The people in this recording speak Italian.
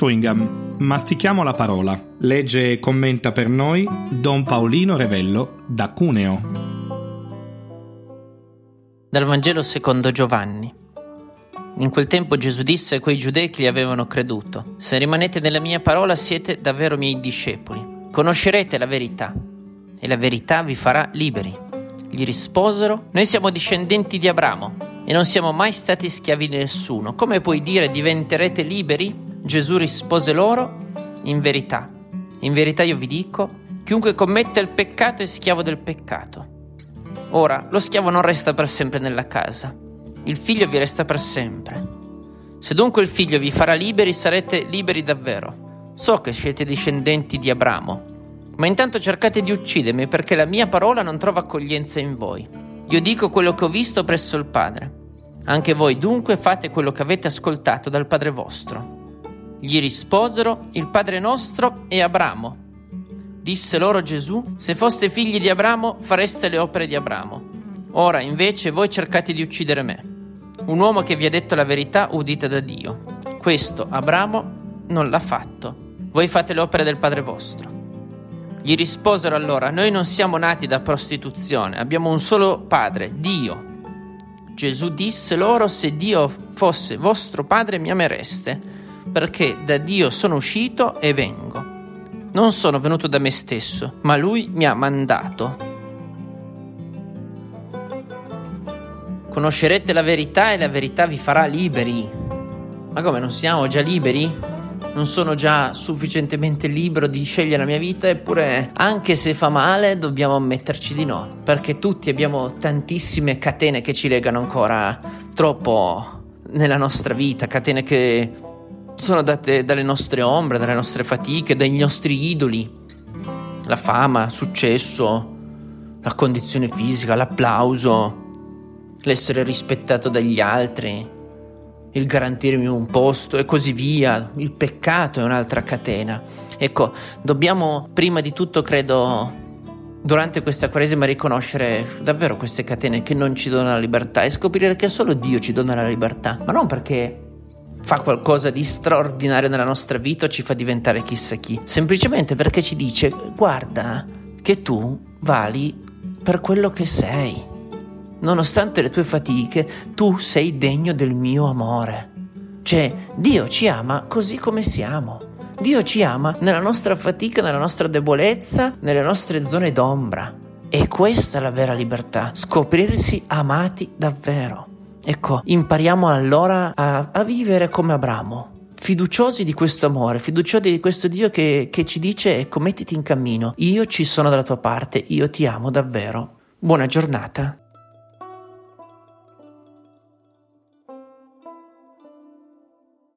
Chewing Gum. Mastichiamo la parola. Legge e commenta per noi Don Paolino Revello da Cuneo. Dal Vangelo secondo Giovanni. In quel tempo Gesù disse a quei giudei che gli avevano creduto: Se rimanete nella mia parola siete davvero miei discepoli. Conoscerete la verità e la verità vi farà liberi. Gli risposero: Noi siamo discendenti di Abramo e non siamo mai stati schiavi di nessuno. Come puoi dire diventerete liberi? Gesù rispose loro, in verità, in verità io vi dico, chiunque commette il peccato è schiavo del peccato. Ora, lo schiavo non resta per sempre nella casa, il figlio vi resta per sempre. Se dunque il figlio vi farà liberi, sarete liberi davvero. So che siete discendenti di Abramo, ma intanto cercate di uccidermi perché la mia parola non trova accoglienza in voi. Io dico quello che ho visto presso il Padre. Anche voi dunque fate quello che avete ascoltato dal Padre vostro. Gli risposero, il Padre nostro è Abramo. Disse loro Gesù, se foste figli di Abramo fareste le opere di Abramo. Ora invece voi cercate di uccidere me. Un uomo che vi ha detto la verità udita da Dio. Questo Abramo non l'ha fatto. Voi fate le opere del Padre vostro. Gli risposero allora, noi non siamo nati da prostituzione, abbiamo un solo Padre, Dio. Gesù disse loro, se Dio fosse vostro Padre mi amereste, perché da Dio sono uscito e vengo. Non sono venuto da me stesso, ma Lui mi ha mandato. Conoscerete la verità e la verità vi farà liberi. Ma come non siamo già liberi? non sono già sufficientemente libero di scegliere la mia vita, eppure anche se fa male dobbiamo ammetterci di no, perché tutti abbiamo tantissime catene che ci legano ancora troppo nella nostra vita, catene che sono date dalle nostre ombre, dalle nostre fatiche, dai nostri idoli, la fama, il successo, la condizione fisica, l'applauso, l'essere rispettato dagli altri il garantirmi un posto e così via. Il peccato è un'altra catena. Ecco, dobbiamo prima di tutto, credo, durante questa quaresima riconoscere davvero queste catene che non ci donano la libertà e scoprire che solo Dio ci dona la libertà, ma non perché fa qualcosa di straordinario nella nostra vita o ci fa diventare chissà chi, semplicemente perché ci dice guarda che tu vali per quello che sei. Nonostante le tue fatiche, tu sei degno del mio amore. Cioè, Dio ci ama così come siamo. Dio ci ama nella nostra fatica, nella nostra debolezza, nelle nostre zone d'ombra. E questa è la vera libertà, scoprirsi amati davvero. Ecco, impariamo allora a, a vivere come Abramo, fiduciosi di questo amore, fiduciosi di questo Dio che, che ci dice ecco mettiti in cammino, io ci sono dalla tua parte, io ti amo davvero. Buona giornata.